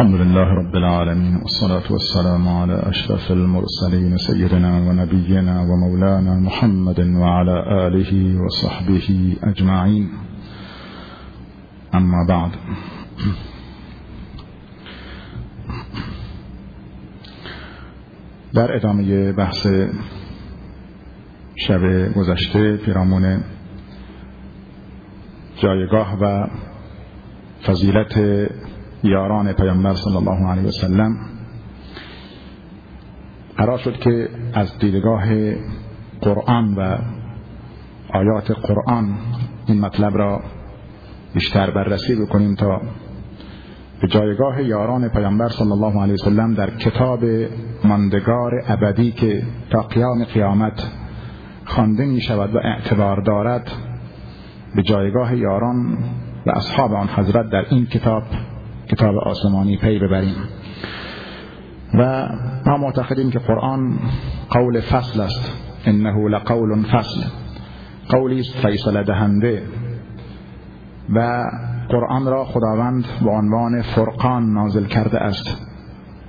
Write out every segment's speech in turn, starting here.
الحمد لله رب العالمين والصلاة والسلام على أشرف المرسلين سيدنا ونبينا ومولانا محمد وعلى آله وصحبه أجمعين أما بعد در ادامه بحث شب گذشته پیرامون جایگاه و فضیلت یاران پیامبر صلی الله علیه وسلم قرار شد که از دیدگاه قرآن و آیات قرآن این مطلب را بیشتر بررسی بکنیم تا به جایگاه یاران پیامبر صلی الله علیه وسلم در کتاب ماندگار ابدی که تا قیام قیامت خوانده می شود و اعتبار دارد به جایگاه یاران و اصحاب آن حضرت در این کتاب کتاب آسمانی پی ببریم. و ما معتقدیم که قرآن قول فصل است. انه لقول فصل. قولی است فیصل دهنده. و قرآن را خداوند به عنوان فرقان نازل کرده است.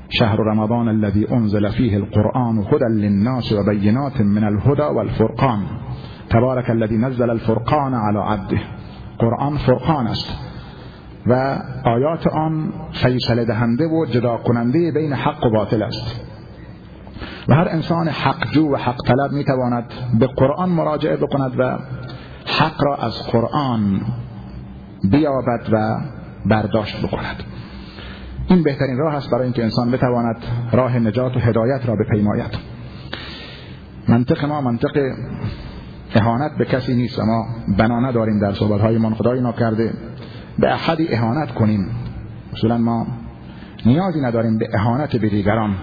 شهر رمضان الذي انزل فيه القرآن هدى للناس وبينات من الهدى والفرقان. تبارك الذي نزل الفرقان على عبده. قرآن فرقان است. و آیات آن فیصله دهنده و جدا کننده بین حق و باطل است. و هر انسان حق جو و حق طلب می تواند به قرآن مراجعه بکند و حق را از قرآن بیابد و برداشت بکند. این بهترین راه است برای اینکه انسان بتواند راه نجات و هدایت را بپیماید. منطق ما منطق اهانت به کسی نیست ما بنا داریم در صحبت من. خدای کرده به احدی اهانت کنیم. اصولا ما نیازی نداریم به اهانت به دیگران.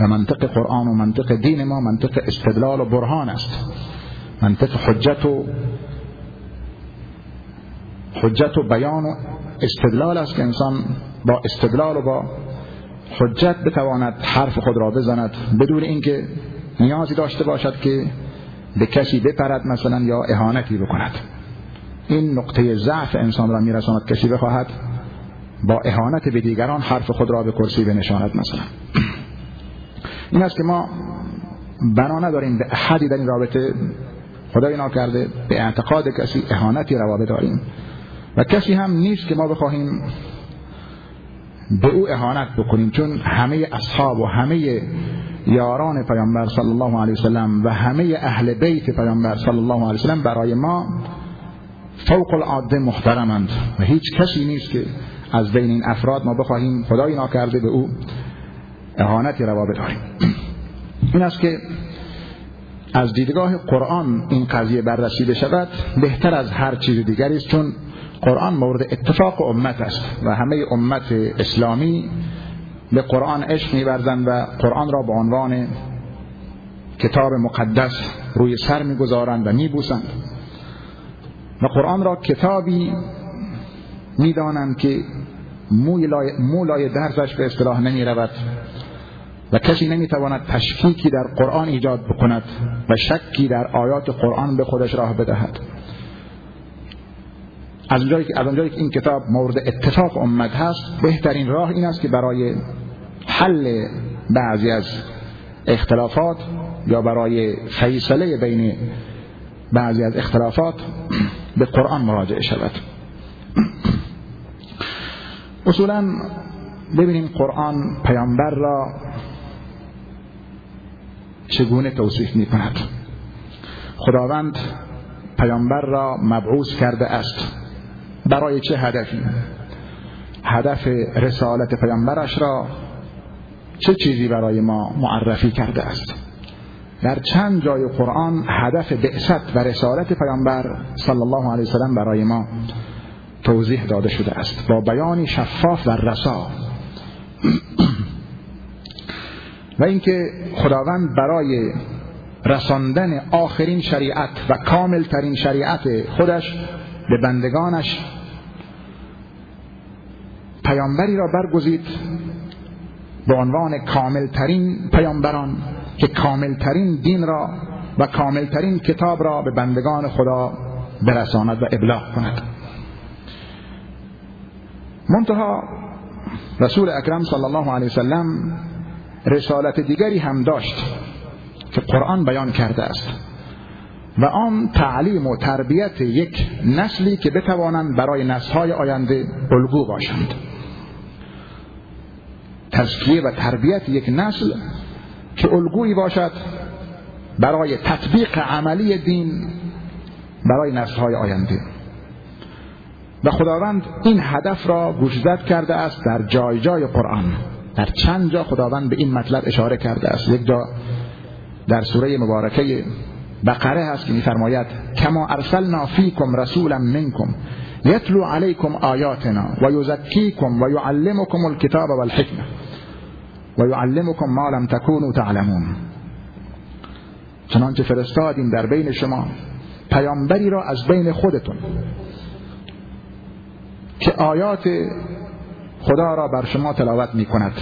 و منطق قرآن و منطق دین ما منطق استدلال و برهان است. منطق حجت و حجت و بیان و استدلال است که انسان با استدلال و با حجت بتواند حرف خود را بزند. بدون اینکه نیازی داشته باشد که به کسی بپرد مثلا یا اهانتی بکند. این نقطه ضعف انسان را میرساند کسی بخواهد با اهانت به دیگران حرف خود را به کرسی بنشاند مثلا. این است که ما بنا نداریم به احدی در این رابطه خدای کرده به اعتقاد کسی اهانتی روا بداریم و کسی هم نیست که ما بخواهیم به او اهانت بکنیم چون همه اصحاب و همه یاران پیامبر صلی الله علیه وسلم و همه اهل بیت پیامبر صلی الله علیه وسلم برای ما فوق العاده محترمند. و هیچ کسی نیست که از بین این افراد ما بخواهیم خدای ناکرده به او اهانتی روا بداریم این است که از دیدگاه قرآن این قضیه بررسی بشود بهتر از هر چیز دیگری است چون قرآن مورد اتفاق امت است و همه امت اسلامی به قرآن عشق میورزند و قرآن را به عنوان کتاب مقدس روی سر می‌گذارند و میبوسند. و قرآن را کتابی می‌دانند که مولای درزش به اصطلاح نمی رود و کسی نمی‌تواند تشکیکی در قرآن ایجاد بکند و شکی در آیات قرآن به خودش راه بدهد. از اونجایی که از اونجایی که این کتاب مورد اتفاق امت هست بهترین راه این است که برای حل بعضی از اختلافات یا برای فیصله بین بعضی از اختلافات به قرآن مراجعه شود. اصولا ببینیم قرآن پیامبر را چگونه توصیف می کند خداوند پیامبر را مبعوث کرده است. برای چه هدفی؟ هدف رسالت پیامبرش را چه چیزی برای ما معرفی کرده است؟ در چند جای قرآن هدف بعثت و رسالت پیامبر صلی الله علیه وسلم برای ما توضیح داده شده است. با بیانی شفاف و رسا. و اینکه خداوند برای رساندن آخرین شریعت و کامل ترین شریعت خودش به بندگانش پیامبری را برگزید. به عنوان کاملترین پیامبران. که کاملترین دین را و کاملترین کتاب را به بندگان خدا برساند و ابلاغ کند. منتها رسول اکرم صلی الله علیه وسلم رسالت دیگری هم داشت که قرآن بیان کرده است. و آن تعلیم و تربیت یک نسلی که بتوانند برای نسلهای آینده الگو باشند. تزکیه و تربیت یک نسل که الگویی باشد برای تطبیق عملی دین برای نسلهای آینده. و خداوند این هدف را گوشزد کرده است در جای جای قرآن. در چند جا خداوند به این مطلب اشاره کرده است. یک جا در سوره مبارکه بقره هست که میفرماید کما ارسلنا فیکم رسولا منکم یتلو علیکم آیاتنا و یزکیکم و یعلمکم الکتاب والحکمه. و یعلمکم ما لم تکونوا تعلمون. چنانچه فرستادیم در بین شما پیامبری را از بین خودتون که آیات خدا را بر شما تلاوت می کند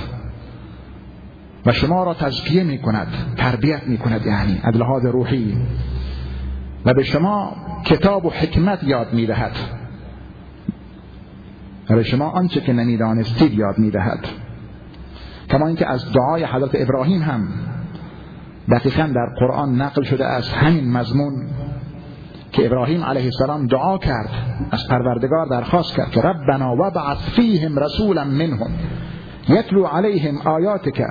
و شما را تزکیه می کند تربیت می کند یعنی ادلهاد روحی و به شما کتاب و حکمت یاد می دهد و به شما آنچه که نمی‌دانستید یاد می دهد کما اینکه از دعای حضرت ابراهیم هم دقیقا در قرآن نقل شده از همین مضمون که ابراهیم علیه السلام دعا کرد از پروردگار درخواست کرد که ربنا وبعث فیهم رسولا منهم یتلو علیهم آیاتک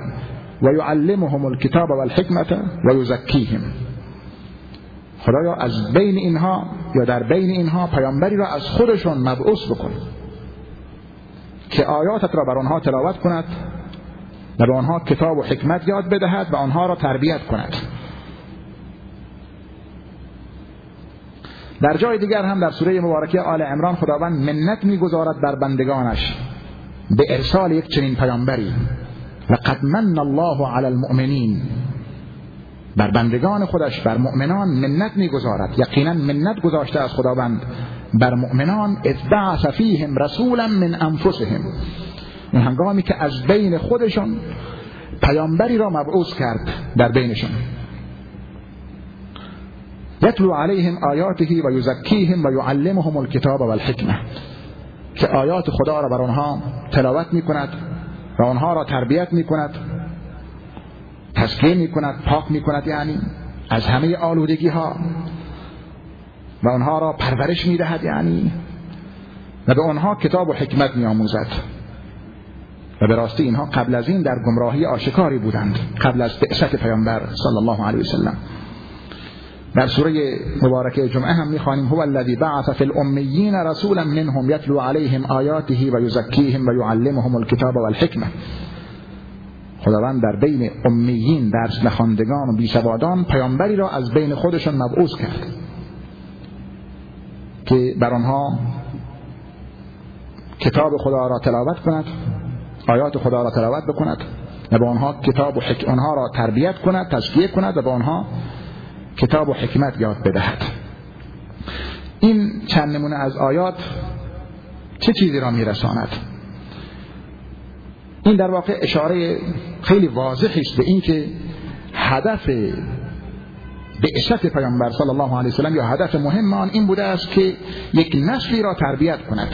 و یعلمهم الكتاب والحکمت و یزکیهم. خدایا از بین اینها یا در بین اینها پیامبری را از خودشون مبعوث بکن که آیاتت را بر آنها تلاوت کند و به آنها کتاب و حکمت یاد بدهد و آنها را تربیت کند. در جای دیگر هم در سوره مبارکه آل عمران خداوند منت می‌گذارد بر بندگانش به ارسال یک چنین پیامبری. لقد من الله علی المؤمنین. بر بندگان خودش بر مؤمنان منت می‌گذارد. یقینا منت گذاشته از خداوند. بر مؤمنان اذ بعث فیهم رسولا من انفسهم. هنگامی که از بین خودشون پیامبری را مبعوث کرد در بینشون یتلو علیهم آیاته و یزکیهم و یعلمهم الکتاب و الحکمه. که آیات خدا را بر آنها تلاوت می کند و آنها را تربیت می کند تسکیه می کند پاک می کند یعنی از همه آلودگی ها و آنها را پرورش می دهد یعنی. و به آنها کتاب و حکمت می آموزد و به راستی اینها قبل از این در گمراهی آشکاری بودند قبل از بعثت پیامبر صلی الله علیه وسلم در سوره مبارکه جمعه هم می‌خوانیم هو الذی بعث فی الامیین رسولا منهم یتلو علیهم آیاته و یزکیهم و یعلمهم الکتاب والحکمه. خداوند در بین امیین درس نخواندگان و بیسوادان پیامبری را از بین خودشان مبعوث کرد که بر آنها کتاب خدا را تلاوت کند آیات خدا را تلاوت بکند و به آنها کتاب و حک... آنها را تربیت کند تزکیه کند و به آنها کتاب و حکمت یاد بدهد. این چند نمونه از آیات چه چیزی را میرساند؟ این در واقع اشاره خیلی واضحی است به اینکه هدف بعثت پیامبر صلی الله علیه وسلم یا هدف مهم آن این بوده است که یک نسلی را تربیت کند.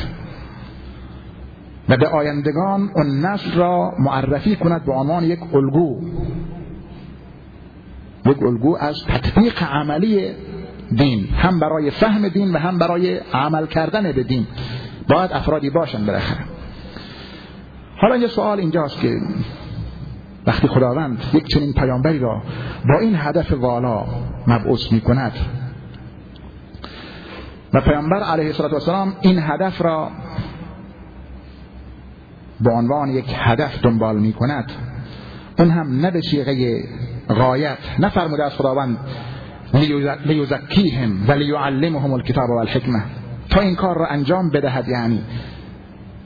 و به آیندگان اون نسل را معرفی کند به عنوان یک الگو. یک الگو از تطبیق عملی دین. هم برای فهم دین و هم برای عمل کردن به دین. باید افرادی باشن بالاخره. حالا یه سوال اینجاست که وقتی خداوند یک چنین پیامبری را با این هدف والا مبعوث می کند و پیامبر علیه السلام این هدف را به عنوان یک هدف دنبال می کند اون هم نه به شیغه غایت نفرموده از خداوند لیزکیهم و لیعلمهم الکتاب و الحکمه تا این کار را انجام بدهد یعنی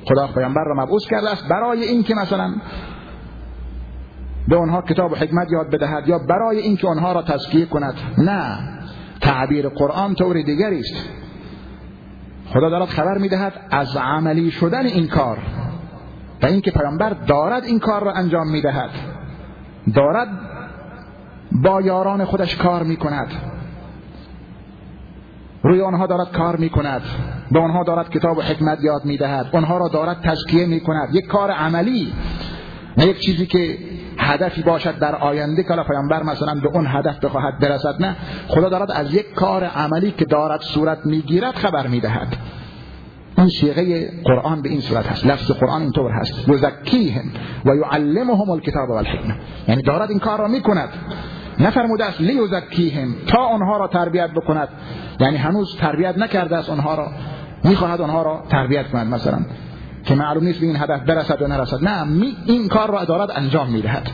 خدا پیامبر را مبعوث کرده است برای اینکه مثلا به آنها کتاب و حکمت یاد بدهد یا برای اینکه آنها را تزکیه کند. نه تعبیر قرآن طور دیگری است. خدا دارد خبر می‌دهد از عملی شدن این کار. و اینکه پیامبر دارد این کار را انجام می‌دهد. دارد با یاران خودش کار می‌کند. روی آنها دارد کار می کند به آنها دارد کتاب و حکمت یاد می دهد آنها را دارد تزکیه می کند یک کار عملی نه یک چیزی که هدفی باشد در آینده. که پیامبر مثلا به اون هدف بخواهد برسد نه. خدا دارد از یک کار عملی که دارد صورت می‌گیرد خبر می‌دهد. این شیغه قرآن به این صورت هست. لفظ قرآن اینطور هست. یزکیهم و یعلمهم الکتاب و الحکمه یعنی دارد این کار را می‌کند. نفرموده است لیزکیهم تا آنها را تربیت بکند. یعنی هنوز تربیت نکرده است آنها را. می‌خواهد آنها را تربیت کند مثلا. که معلوم نیست به این هدف برسد یا نرسد. نه می این کار را دارد انجام می‌دهد.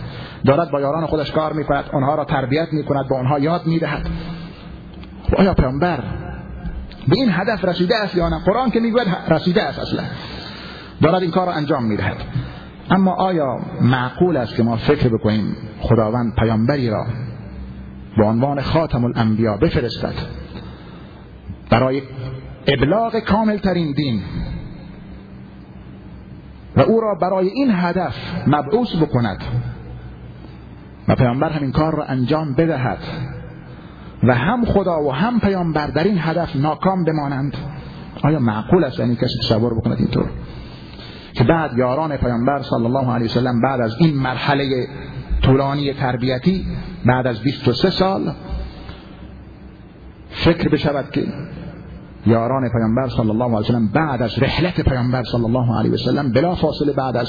دارد با یاران خودش کار می‌کند. آنها را تربیت می‌کند با آنها یاد می‌دهد. آیا پیامبر به این هدف رسیده است یا نه؟ قرآن که می‌گوید رسیده است اصلا. دارد این کار را انجام می‌دهد. اما آیا معقول است که ما فکر بکنیم خداوند پیامبری را به عنوان خاتم الانبیا بفرستد؟ برای ابلاغ کامل ترین دین. و او را برای این هدف مبعوث بکند. و پیامبر همین کار را انجام بدهد. و هم خدا و هم پیامبر در این هدف ناکام بمانند. آیا معقول است یعنی کسی تصور بکند اینطور؟ که بعد یاران پیامبر صلی الله علیه وسلم بعد از این مرحله طولانی تربیتی بعد از 23 سال فکر بشود که یاران پیامبر صلی الله علیه وسلم بعد از رحلت پیامبر صلی الله علیه وسلم بلا فاصله بعد از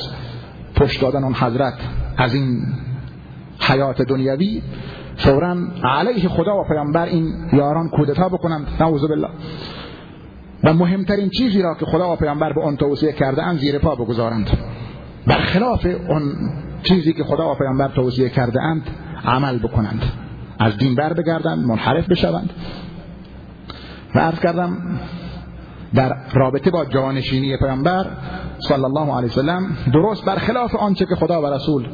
پشت دادن اون حضرت از این حیات دنیوی فورا علیه خدا و پیامبر این یاران کودتا بکنند. نعوذ بالله. و مهمترین چیزی را که خدا و پیامبر به آن توصیه کرده اند زیر پا بگذارند. برخلاف اون چیزی که خدا و پیامبر توصیه کرده اند عمل بکنند. از دین بر بگردند منحرف بشوند. و عرض کردم در رابطه با جانشینی پیامبر صلی الله علیه وسلم درست برخلاف آنچه که خدا و رسول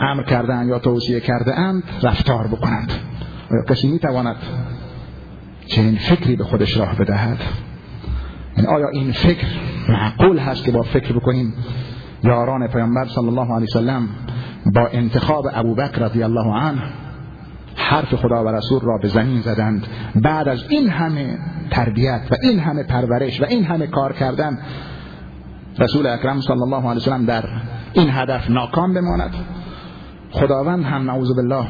امر کردن یا توصیه کرده اند رفتار بکنند. آیا کسی می تواند چنین فکری به خودش راه بدهد؟ این آیا این فکر معقول هست که با فکر بکنیم؟ یاران پیامبر صلی الله علیه وسلم با انتخاب ابوبکر رضی الله عنه حرف خدا و رسول را به زمین زدند. بعد از این همه تربیت و این همه پرورش و این همه کار کردن رسول اکرم صلی الله علیه وسلم در این هدف ناکام بماند. خداوند هم نعوذ بالله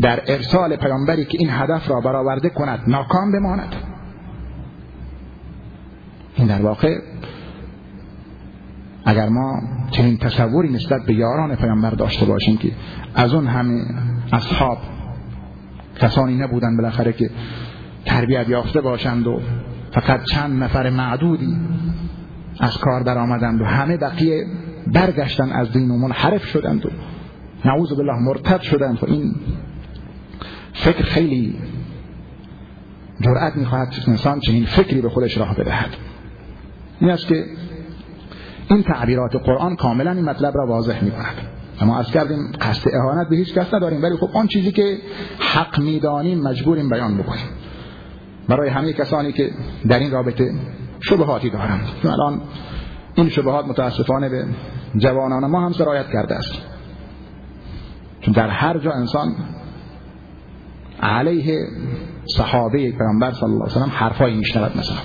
در ارسال پیامبری که این هدف را برآورده کند ناکام بماند. این در واقع اگر ما چنین تصوری نسبت به یاران پیامبر داشته باشیم که از اون همه اصحاب کسانی نبودند بالاخره که تربیت یافته باشند و فقط چند نفر معدودی از کار در آمدند و همه بقیه برگشتن از دین و منحرف شدند و نعوذ بالله مرتد شدند و این فکر خیلی جرأت می‌خواهد انسان چنین فکری به خودش راه بدهد. این است که این تعبیرات قرآن کاملا این مطلب را واضح می‌کند. ما از کردیم قصد اهانت به هیچ کس نداریم ولی خب آن چیزی که حق می‌دانیم مجبوریم بیان بکنیم. برای همه کسانی که در این رابطه شبهاتی دارند. الان این شبهات متاسفانه به جوانان ما هم سرایت کرده است. چون در هر جا انسان علیه صحابه پیامبر صلی الله علیه وسلم حرفایی میشنود مثلا.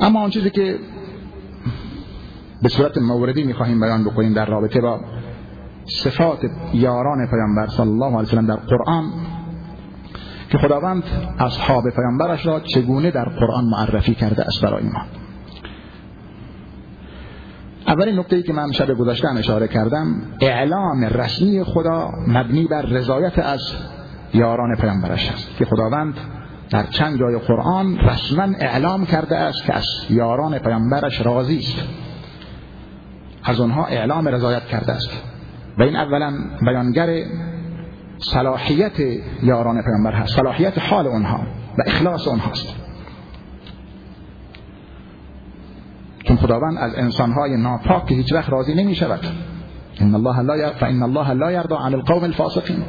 اما آن چیزی که به صورت موردی می‌خواهیم بیان بکنیم در رابطه با صفات یاران پیامبر صلی الله علیه وسلم در قرآن که خداوند اصحاب پیامبرش را چگونه در قرآن معرفی کرده است برای ما. اولین نکته ای که من شب گذاشتم اشاره کردم اعلام رسمی خدا مبنی بر رضایت از یاران پیامبرش است که خداوند در چند جای قرآن رسما اعلام کرده است که از یاران پیامبرش راضی است. از آنها اعلام رضایت کرده است. و این اولا بیانگر صلاحیت یاران پیامبر هست صلاحیت حال اونها و اخلاص اونهاست چون خداوند از انسانهای ناپاک که هیچ وقت راضی نمی شود ان الله لا فان الله لا يرضى عن القوم الفاسقين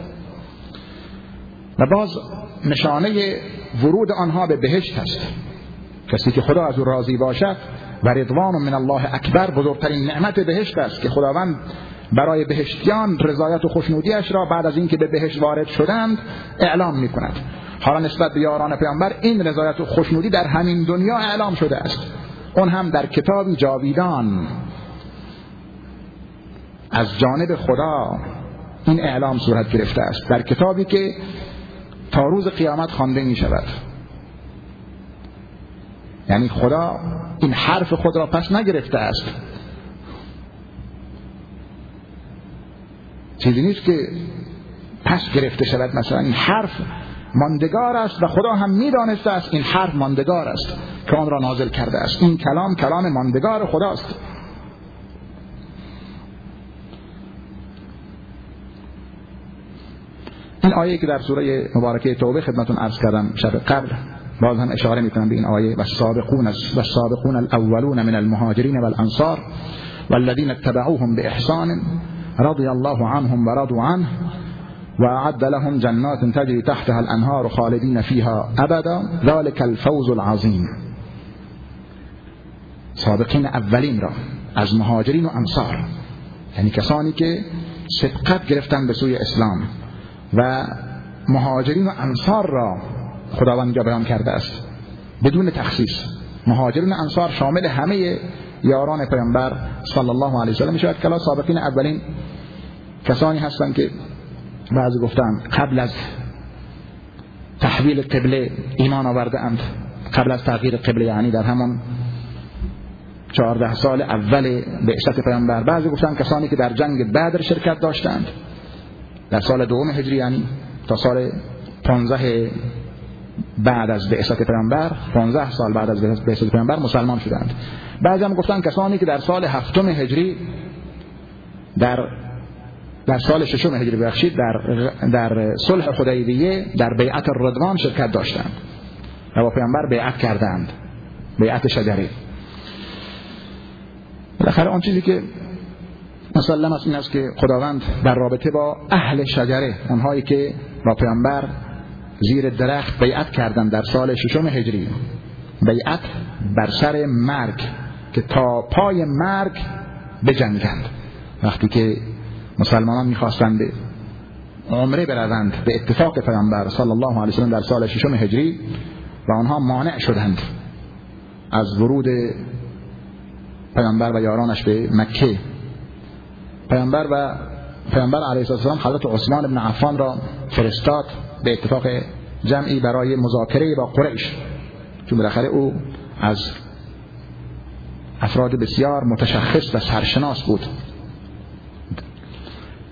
و باز نشانه ورود آنها به بهشت است. کسی که خدا از او راضی باشد و رضوان من الله اکبر بزرگترین نعمت بهشت است که خداوند برای بهشتیان رضایت و خوشنودیش را بعد از اینکه به بهشت وارد شدند اعلام می کند حالا نسبت به یاران پیامبر این رضایت و خوشنودی در همین دنیا اعلام شده است. اون هم در کتابی جاویدان. از جانب خدا این اعلام صورت گرفته است. در کتابی که تا روز قیامت خوانده می شود. یعنی خدا این حرف خود را پس نگرفته است. چیزی نیست که پس گرفته شود. مثلا این حرف ماندگار است و خدا هم می‌دانسته است این حرف ماندگار است که آن را نازل کرده است. این کلام کلام ماندگار خداست. این آیه که در سوره مبارکه توبه خدمتون عرض کردم شب قبل باز هم اشاره می‌کنم به این آیه و السابقون و السابقون الاولون من المهاجرین والانصار والذین اتبعوهم باحسان رضی الله عنهم ورضوا عنه وأعد لهم جنات تجري تحتها الأنهار خالدين فيها أبدا. ذلك الفوز العظیم سابقین اولین را از مهاجرین و انصار. یعنی کسانی که سبقت گرفتن به سوی اسلام و مهاجرین و انصار را خداوند اینجا بیان کرده است. بدون تخصیص. مهاجرین و انصار شامل همه یاران پیامبر صلی الله علیه و سلم. می‌شود کلا سابقین اولین کسانی هستند که بعضی گفتن قبل از تحویل قبله ایمان آورده اند. قبل از تغییر قبله یعنی در همون چهارده سال اول بعثت پیامبر. بعضی گفتن کسانی که در جنگ بدر شرکت داشتند در سال دوم هجری یعنی تا سال 15 بعد از بعثت پیامبر 15 سال بعد از بعثت پیامبر مسلمان شدند. بعضی هم گفتن کسانی که در سال هفتم هجری در در سال ششم هجری بخشید در در صلح حدیبیه در بیعت رضوان شرکت داشتند. و با پیامبر بیعت کردند. بیعت شجری بالاخره آن چیزی که مسلم است این است که خداوند در رابطه با اهل شجره اونهایی که با پیامبر زیر درخت بیعت کردند در سال ششم هجری بیعت بر سر مرگ که تا پای مرگ بجنگند. وقتی که مسلمانان می‌خواستند عمره بروند به اتفاق پیامبر صلی الله علیه وسلم در سال ششم هجری و آنها مانع شدند از ورود پیامبر و یارانش به مکه. پیامبر و پیامبر علیه السلام حضرت عثمان بن عفان را فرستاد به اتفاق جمعی برای مذاکره با قریش. چون بالاخره او از افراد بسیار متشخص و سرشناس بود.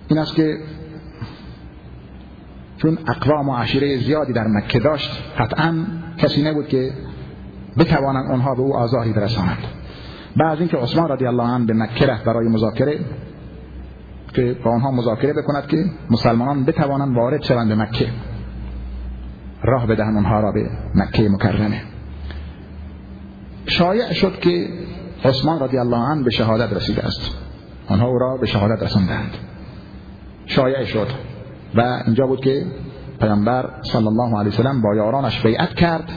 این است که چون اقوام و عشیره زیادی در مکه داشت قطعا کسی نبود که بتوانند آنها به او آزاری برسانند. بعد اینکه عثمان رضی الله عنه به مکه رفت برای مذاکره که با آنها مذاکره بکند که مسلمانان بتوانند وارد شوند به مکه. راه بدهند آنها را به مکه مکرمه. شایع شد که عثمان رضی الله عنه به شهادت رسیده است. آنها او را به شهادت رساندند. شایع شد و اینجا بود که پیامبر صلی الله علیه وسلم با یارانش بیعت کرد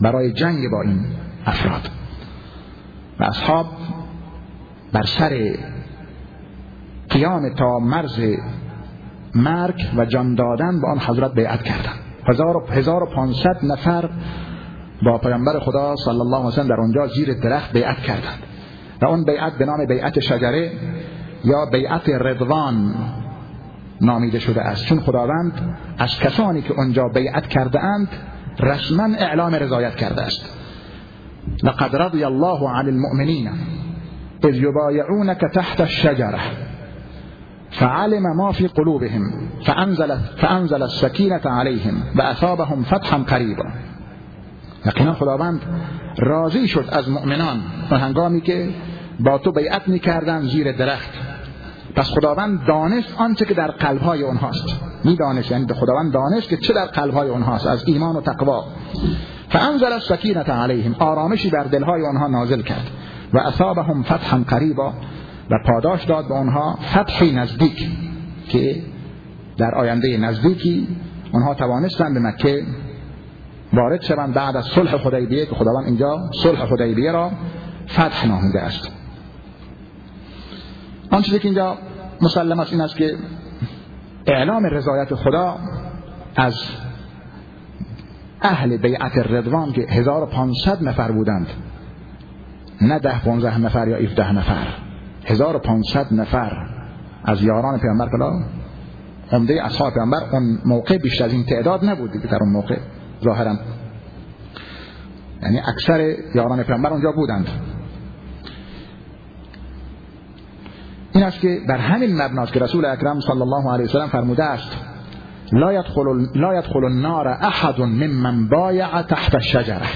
برای جنگ با این افراد. و اصحاب بر سر قیام تا مرز مرگ و جان دادن با آن حضرت بیعت کردند. هزار و پانصد نفر با پیامبر خدا صلی الله علیه وسلم در اونجا زیر درخت بیعت کردند. و اون بیعت به نام بیعت شجره یا بیعت رضوان نامیده شده است. چون خداوند از کسانی که آنجا بیعت کرده اند رسما اعلام رضایت کرده است. لقد رضی الله عن المؤمنین اذ یبایعونك تحت الشجره فعلم ما في قلوبهم فأنزل, فأنزل السكينة عليهم وأثابهم فتحا قریبا. یقینا خداوند راضی شد از مؤمنان. و هنگامی که با تو بیعت می‌کردن زیر درخت. پس خداوند دانست آنچه که در قلبهای اونهاست می‌دانست یعنی خداوند دانست که چه در قلبهای اونهاست از ایمان و تقوا. فانزل السکینه علیهم آرامشی بر دلهای آنها نازل کرد و اصابهم فتحا قریبا و پاداش داد به آنها فتحی نزدیک که در آینده نزدیکی آنها توانستند به مکه وارد شوند بعد از صلح حدیبیه که خداوند اینجا صلح حدیبیه را فتح نامیده است. آن چیزی که اینجا مسلم است این است که اعلام رضایت خدا از اهل بیعت رضوان که 1500 نفر بودند. نه ده 15 نفر یا 17 نفر. 1500 نفر از یاران پیامبر کلا عمده اصحاب پیامبر اون موقع بیشتر از این تعداد نبود که در اون موقع ظاهرا. یعنی اکثر یاران پیامبر اونجا بودند. این است که بر همین مبناست که رسول اکرم صلی الله علیه وسلم فرموده است لا يدخل لا النار احد ممن بایع تحت الشجره.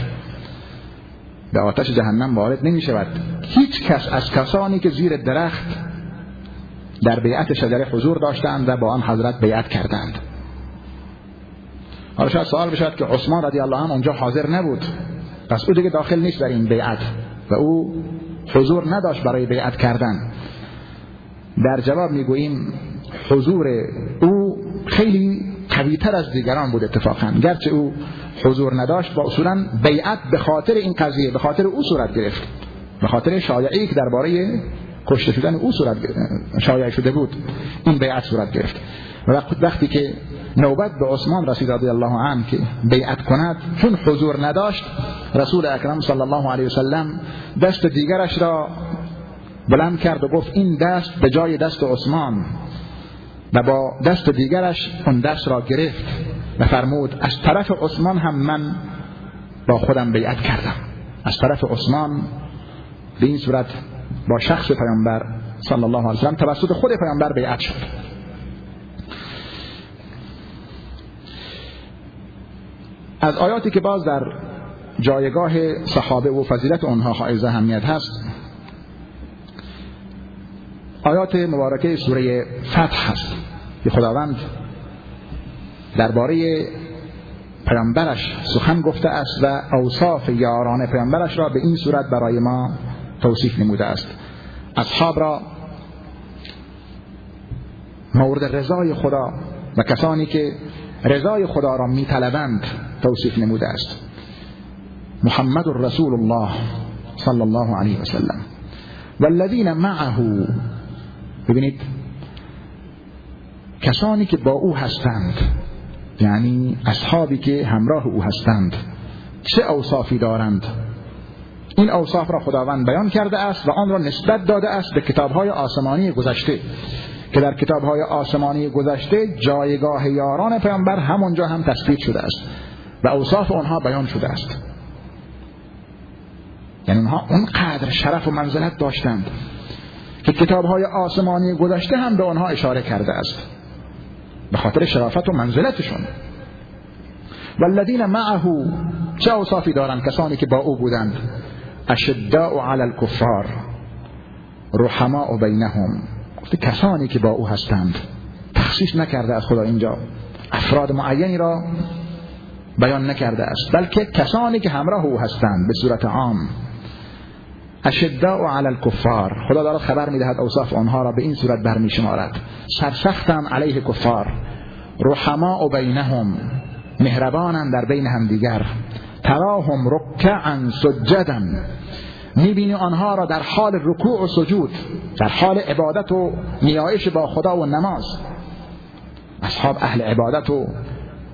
به آتش جهنم وارد نمی شود هیچ کس از کسانی که زیر درخت در بیعت شجره حضور داشتند و با آن حضرت بیعت کردند. حالا شاید سوال بشود که عثمان رضی الله عنه اونجا حاضر نبود. پس او دیگه داخل نیست در این بیعت و او حضور نداشت برای بیعت کردن. در جواب می‌گوییم حضور او خیلی قویتر از دیگران بود اتفاقا. گرچه او حضور نداشت با اصولا بیعت به خاطر این قضیه به خاطر او صورت گرفت. به خاطر شایعی که درباره کشته شدن او صورت شایع شده بود این بیعت صورت گرفت. و وقتی که نوبت به عثمان رسید رضی الله عنه که بیعت کند چون حضور نداشت رسول اکرم صلی الله علیه وسلم دست دیگرش را بلند کرد و گفت این دست به جای دست عثمان و با دست دیگرش اون دست را گرفت و فرمود از طرف عثمان هم من با خودم بیعت کردم. از طرف عثمان به این صورت با شخص پیامبر صلی الله علیه وسلم توسط خود پیامبر بیعت شد. از آیاتی که باز در جایگاه صحابه و فضیلت آنها حائز اهمیت هست آیات مبارکه سوره فتح هست که خداوند درباره پیامبرش سخن گفته است و اوصاف یاران پیامبرش را به این صورت برای ما توصیف نموده است. اصحاب را مورد رضای خدا و کسانی که رضای خدا را میطلبند توصیف نموده است. محمد رسول الله صلی الله علیه وسلم والذین معه ببینید کسانی که با او هستند یعنی اصحابی که همراه او هستند چه اوصافی دارند؟ این اوصاف را خداوند بیان کرده است و آن را نسبت داده است به کتابهای آسمانی گذشته که در کتابهای آسمانی گذشته جایگاه یاران پیامبر همونجا هم تثبیت شده است و اوصاف آنها بیان شده است. یعنی اونها اونقدر شرف و منزلت داشتند که کتابهای آسمانی گذشته هم به آنها اشاره کرده است. به خاطر شرافت و منزلتشون. والذین معه چه اوصافی دارند کسانی که با او بودند؟ اشداء علی الكفار رحماء بینهم. گفته کسانی که با او هستند. تخصیص نکرده از خدا اینجا. افراد معینی را بیان نکرده است. بلکه کسانی که همراه او هستند به صورت عام. اشداء علی الكفار. خدا دارد خبر می‌دهد اوصاف آنها را به این صورت برمی شمارد سرسختن علیه کفار. رحماء بینهم. مهربانن در بین هم دیگر تراهم رکعا سجدا. می‌بینی آنها را در حال رکوع و سجود در حال عبادت و نیایش با خدا و نماز. اصحاب اهل عبادت و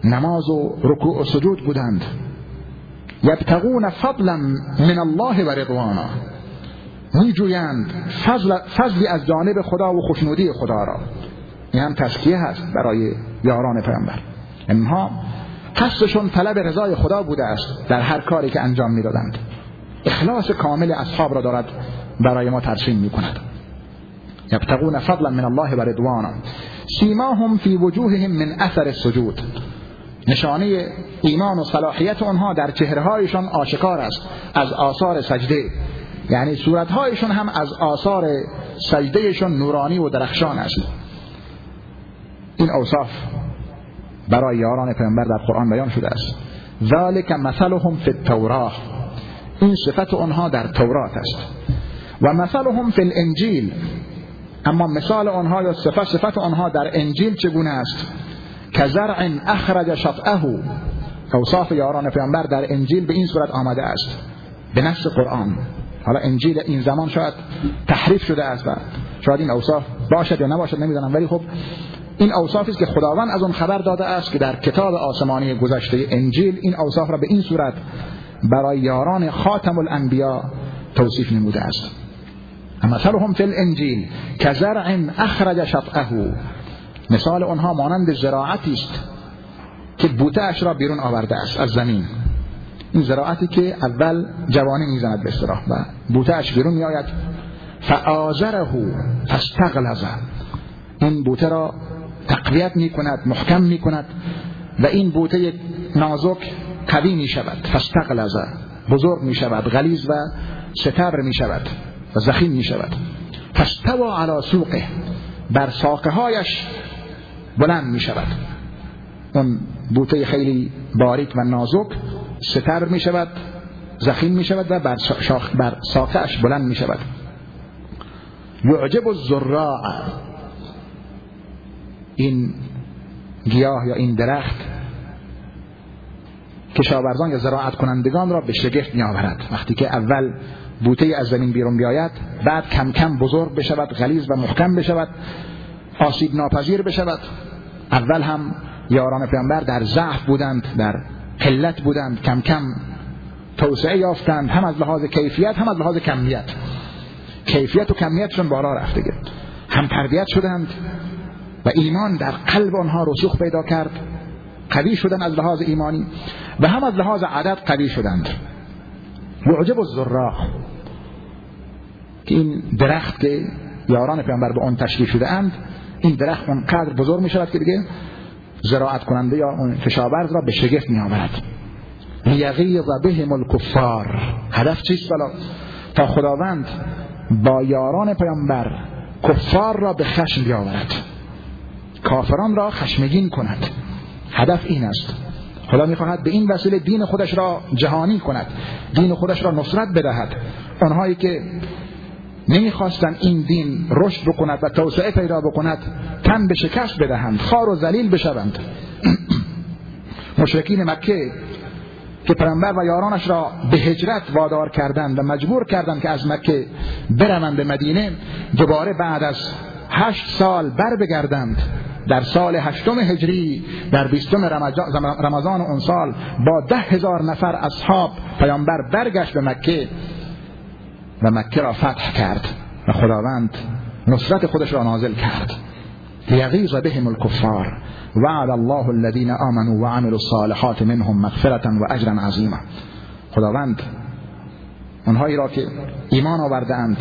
نماز و رکوع و سجود بودند. یبتغون فضلا من الله و رضوانا. میجویند فضل فضلی از جانب خدا و خوشنودی خدا را. این هم تشکیه هست برای یاران پیامبر. اینها قصدشون طلب رضای خدا بوده است در هر کاری که انجام می‌دادند. اخلاص کامل اصحاب را دارد برای ما ترسیم می کند یبتغون فضلا من الله و رضوانا. سیماهم فی وجوههم من اثر السجود. نشانه ایمان و صلاحیت آنها در چهرهایشان آشکار است از آثار سجده. یعنی صورتهایشون هم از آثار سجدهشون نورانی و درخشان است. این اوصاف برای یاران پیامبر در قرآن بیان شده است. ذالک مثلهم فی التوراه. این صفت آنها در تورات است. و مثلهم فی الانجیل. اما مثال آنها یا صفت صفت آنها در انجیل چگونه است؟ که زرع اخرج شطعه اوصاف یاران پیامبر در انجیل به این صورت آمده است. به نفس قرآن. حالا انجیل این زمان شاید تحریف شده است و شاید این اوصاف باشد یا نباشد نمی‌دونم ولی خب این اوصافی است که خداوند از اون خبر داده است که در کتاب آسمانی گذشته انجیل این اوصاف را به این صورت برای یاران خاتم الانبیا توصیف نموده است. مثلهم فی الانجیل کزرع اخرج شطعه مثال آنها مانند زراعتی است که بوته اش را بیرون آورده است از زمین. این زراعتی که اول جوانی می‌زند به اصطلاح و بوته اش بیرون میآید. فآزره فاستغلظ. این بوته را تقویت می کند محکم می کند و این بوته نازک قوی می شود فاستغلظ. بزرگ می شود غلیظ و ستبر می شود و زخیم می شود فاستوا علی سوقه. بر ساقه هایش بلند می شود اون بوته خیلی باریک و نازک ستر می شود زخیم می شود و بر, شاخ بر ساقهش بلند می شود. یعجب الزراع. این گیاه یا این درخت کشاورزان یا زراعت کنندگان را به شگفت می آورد. وقتی که اول بوته از زمین بیرون بیاید بعد کم کم بزرگ بشود غلیظ و محکم بشود آسیب ناپذیر بشود. اول هم یاران پیامبر در ضعف بودند در قلت بودند کم کم توسعه یافتند هم از لحاظ کیفیت هم از لحاظ کمیت. کیفیت و کمیتشون بالا رفته گرد هم تربیت شدند و ایمان در قلب آنها رسوخ پیدا کرد. قوی شدن از لحاظ ایمانی و هم از لحاظ عدد قوی شدند. معجب الزراع. که این درخت که یاران پیامبر به آن تشریف شده اند این درخت اونقدر بزرگ می شود که دیگه زراعت کننده یا کشاورز را به شگفت می آورد لیغیظ بهم الکفار. هدف چیست بلا؟ تا خداوند با یاران پیامبر کفار را به خشم بیاورد. کافران را خشمگین کند. هدف این است. خدا می‌خواهد به این وسیله دین خودش را جهانی کند. دین خودش را نصرت بدهد. آنهایی که نمی‌خواستن این دین رشد بکند و توسعه پیدا بکند تن به شکست بدهند خار و ذلیل بشوند. مشرکین مکه که پیامبر و یارانش را به هجرت وادار کردند و مجبور کردند که از مکه بروند به مدینه دوباره بعد از هشت سال بر بگردند. در سال هشتم هجری در بیستم رمضان اون سال با ده هزار نفر اصحاب پیامبر برگشت به مکه و مکه را فتح کرد و خداوند نصرت خودش را نازل کرد. لیغیظ بهم الكفار. وعد الله الذين آمنوا وعملوا الصالحات منهم مغفرة و اجرا عظیما خداوند اونهایی را که ایمان آوردند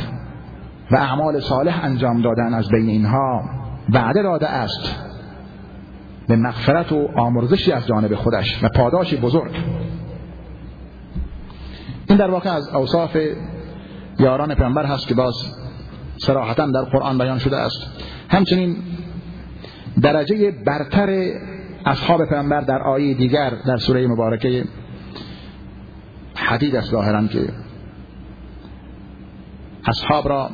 و اعمال صالح انجام دادن از بین اینها وعده داده است به مغفرت و آمرزشی از جانب خودش و پاداشی بزرگ. این در واقع از اوصاف یاران پیامبر هست که باز صراحتا در قرآن بیان شده است. همچنین درجه برتر اصحاب پیامبر در آیه دیگر در سوره مبارکه حدید است ظاهرا که اصحاب را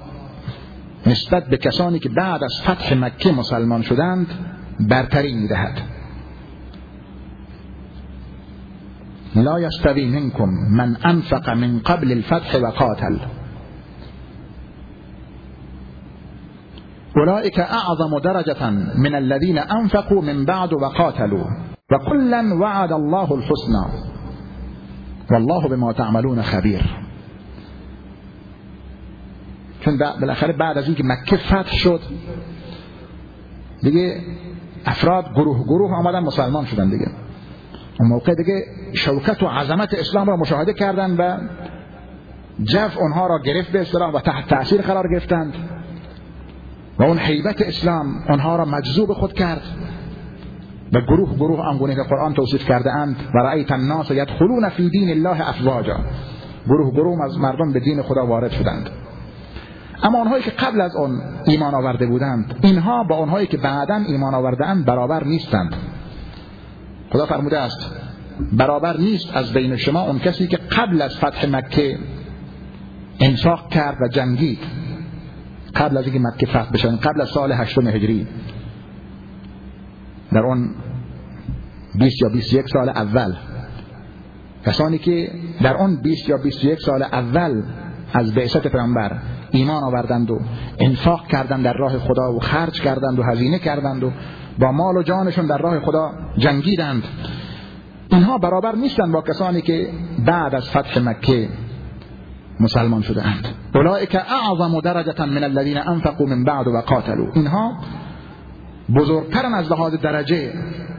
نسبت به کسانی که بعد از فتح مکه مسلمان شدند برتری می‌دهد. لا یستوی منکم من انفق من قبل الفتح و قاتل. اولئك اعظم درجة من الذين انفقوا من بعد وقاتلوا. وكلا وعد الله الحسنى. والله بما تعملون خبیر چون بالاخره بعد از اینکه مکه فتح شد دیگه افراد گروه گروه آمدن مسلمان شدن دیگه. اون موقع دیگه شوکت و عظمت اسلام را مشاهده کردن و جف اونها را گرفت به اسلام و تحت تأثیر قرار گرفتند. اون حیبت اسلام آنها را مجذوب خود کرد و گروه گروه آنگونه که قرآن توصیف کرده اند و رأیت الناس یدخلون فی دین الله افواجا. گروه گروه از مردم به دین خدا وارد شدند. اما آنهایی که قبل از آن ایمان آورده بودند اینها با آنهایی که بعدا ایمان آورده اند برابر نیستند. خدا فرموده است برابر نیست از بین شما اون کسی که قبل از فتح مکه انفاق کرد و جنگید. قبل از اینکه مکه فتح بشن قبل از سال هشتم هجری در اون 20 یا 21 سال اول کسانی که در اون 20 یا 21 سال اول از بعثت پیامبر ایمان آوردند و انفاق کردند در راه خدا و خرج کردند و هزینه کردند و با مال و جانشون در راه خدا جنگیدند اینها برابر نیستند با کسانی که بعد از فتح مکه مسلمان شده اند اولئک اعظم درجه من الذين انفقوا من بعد و قاتلوا. اینها بزرگترن از لحاظ درجه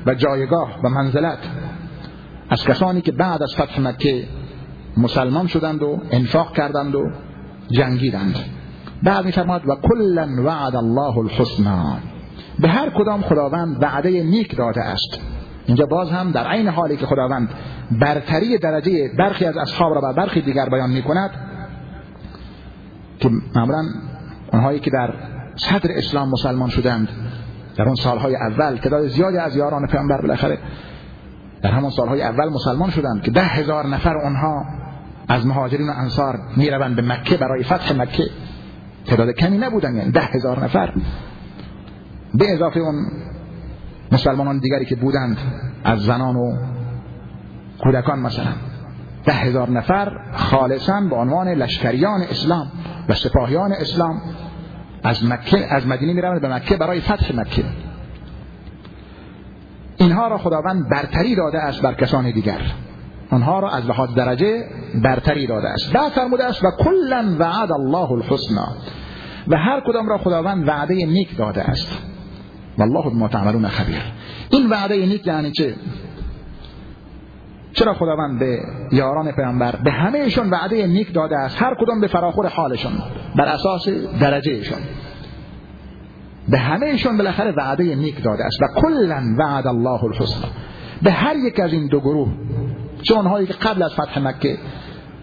و جایگاه و منزلت از کسانی که بعد از فتح مکه مسلمان شدند و انفاق کردند و جنگیدند. بعد میفرماد و کلا وعد الله الحسنا به هر کدام خداوند وعده نیک داده است. اینجا باز هم در عین حالی که خداوند برتری درجه برخی از اصحاب را بر برخی دیگر بیان می کند که معمولا اونهایی که در صدر اسلام مسلمان شدند در اون سالهای اول تعداد زیادی از یاران پیامبر بالاخره در همون سالهای اول مسلمان شدند که ده هزار نفر اونها از مهاجرین و انصار می‌روند به مکه برای فتح مکه. تعداد کمی نبودن یعنی ده هزار نفر. به اضافه اون مسلمانان دیگری که بودند از زنان و کودکان مثلا ده هزار نفر خالصا به عنوان لشکریان اسلام و سپاهیان اسلام از مکه از مدینه می‌روند به مکه برای فتح مکه. اینها را خداوند برتری داده است بر کسان دیگر. آنها را از لحاظ درجه برتری داده است. بعد فرموده است و کلا وعد الله الحسنا و هر کدام را خداوند وعده نیک داده است. والله بما تعملون خبیر این وعده نیک یعنی چه؟ چرا خداوند به یاران پیامبر به همهشون وعده نیک داده است؟ هر کدام به فراخور حالشون بر اساس درجهشون. به همهشون بالاخره وعده نیک داده است و کلا وعد الله الحسنا به هر یک از این دو گروه چه اونهایی که قبل از فتح مکه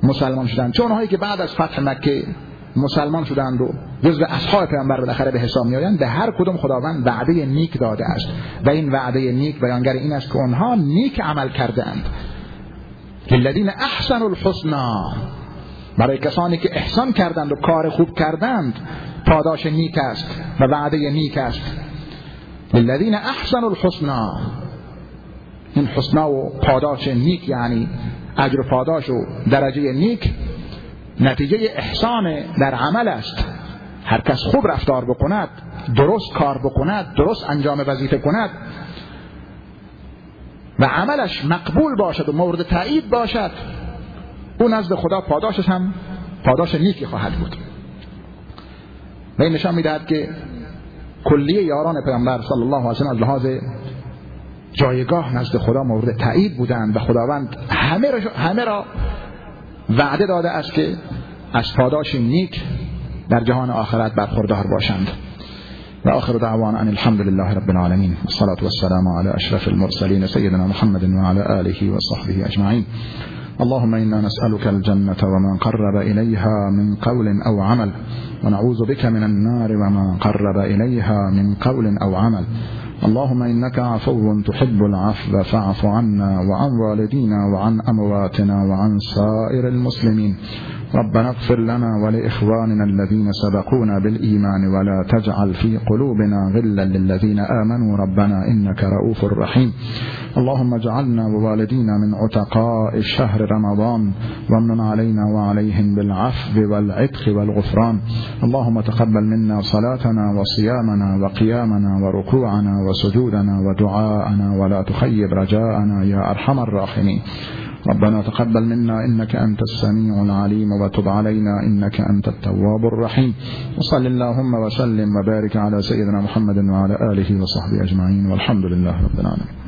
مسلمان شدند چه اونهایی که بعد از فتح مکه مسلمان شدند و جزو اصحاب پیامبر بالاخره به حساب میآیند به هر کدوم خداوند وعده نیک داده است. و این وعده نیک بیانگر این است که اونها نیک عمل کردند للذین احسن الحسنا برای کسانی که احسان کردند و کار خوب کردند پاداش نیک است و وعده نیک است. للذین احسن الحسنا این حسنا و پاداش نیک یعنی اجر و پاداش و درجه نیک نتیجه احسان در عمل است. هر کس خوب رفتار بکند درست کار بکند درست انجام وظیفه کند و عملش مقبول باشد و مورد تایید باشد او نزد خدا پاداشش هم پاداش نیکی خواهد بود. و این نشان می‌دهد که کلیه یاران پیامبر صلی الله علیه و از لحاظ جایگاه نزد خدا مورد تایید بودند و خداوند همه را, همه را وعده داده است که از پاداش نیک در جهان آخرت برخوردار باشند. و آخر دعوان ان الحمد لله رب العالمين والصلاة والسلام على أشرف المرسلين سيدنا محمد وعلى آله وصحبه أجمعين اللهم إنا نسألك الجنة وما قرب إليها من قول أو عمل. ونعوذ بك من النار وما قرب إليها من قول أو عمل. اللهم إنك عفو تحب العفو فاعف عنا وعن والدينا وعن أمواتنا وعن سائر المسلمين ربنا اغفر لنا ولإخواننا الذين سبقونا بالإيمان ولا تجعل في قلوبنا غلا للذين آمنوا. ربنا إنك رؤوف رحيم. اللهم اجعلنا ووالدينا من عتقاء شهر رمضان وامن علينا وعليهم بالعفو والعتق والغفران. اللهم تقبل منا صلاتنا وصيامنا وقيامنا وركوعنا وسجودنا ودعاءنا. ولا تخيب رجاءنا يا أرحم الراحمين. ربنا تقبل منا إنك أنت السميع العليم وتب علينا إنك أنت التواب الرحيم. وصل اللهم وسلم وبارك على سيدنا محمد وعلى آله وصحبه أجمعين والحمد لله رب العالمين.